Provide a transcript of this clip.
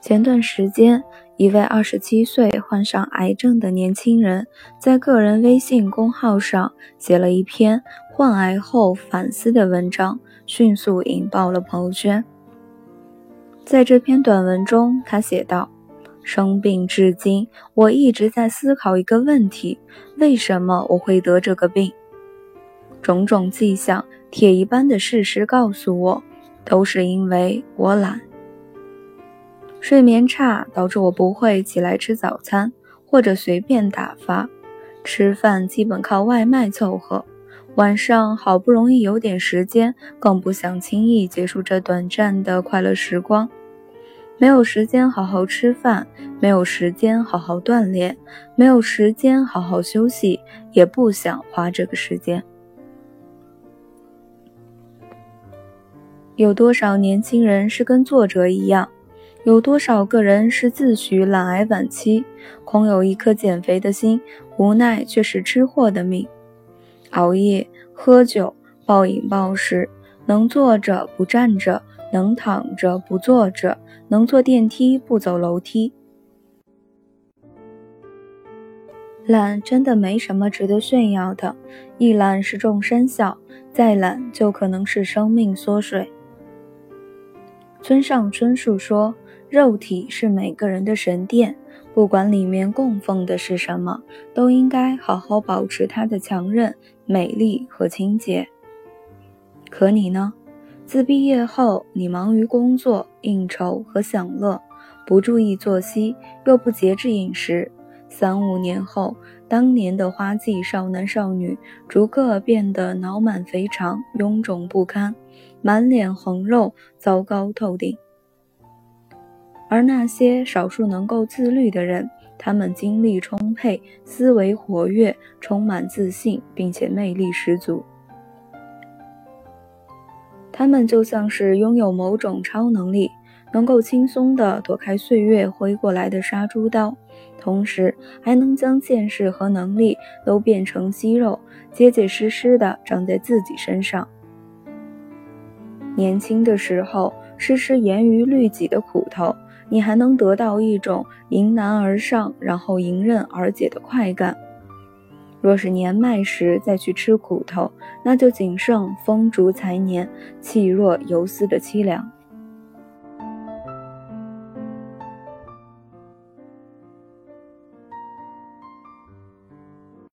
前段时间，一位二十七岁患上癌症的年轻人，在个人微信公号上写了一篇患癌后反思的文章，迅速引爆了朋友圈。在这篇短文中，他写道：“生病至今，我一直在思考一个问题：为什么我会得这个病？种种迹象，铁一般的事实告诉我，都是因为我懒。”睡眠差导致我不会起来吃早餐，或者随便打发，吃饭基本靠外卖凑合。晚上好不容易有点时间，更不想轻易结束这短暂的快乐时光。没有时间好好吃饭，没有时间好好锻炼，没有时间好好休息，也不想花这个时间。有多少年轻人是跟作者一样？有多少个人是自诩懒癌晚期，空有一颗减肥的心，无奈却是吃货的命。熬夜、喝酒、暴饮暴食，能坐着不站着，能躺着不坐着，能坐电梯不走楼梯。懒真的没什么值得炫耀的，一懒是众生小，再懒就可能是生命缩水。村上春树说。肉体是每个人的神殿，不管里面供奉的是什么，都应该好好保持它的强韧、美丽和清洁。可你呢？自毕业后，你忙于工作、应酬和享乐，不注意作息，又不节制饮食。三五年后，当年的花季少男少女，逐个变得脑满肥肠、臃肿不堪，满脸横肉，糟糕透顶。而那些少数能够自律的人，他们精力充沛，思维活跃，充满自信，并且魅力十足。他们就像是拥有某种超能力，能够轻松地躲开岁月挥过来的杀猪刀，同时还能将见识和能力都变成肌肉，结结实实地长在自己身上。年轻的时候，是吃严于律己的苦头。你还能得到一种迎难而上，然后迎刃而解的快感。若是年迈时再去吃苦头，那就仅剩风烛残年、气若游丝的凄凉。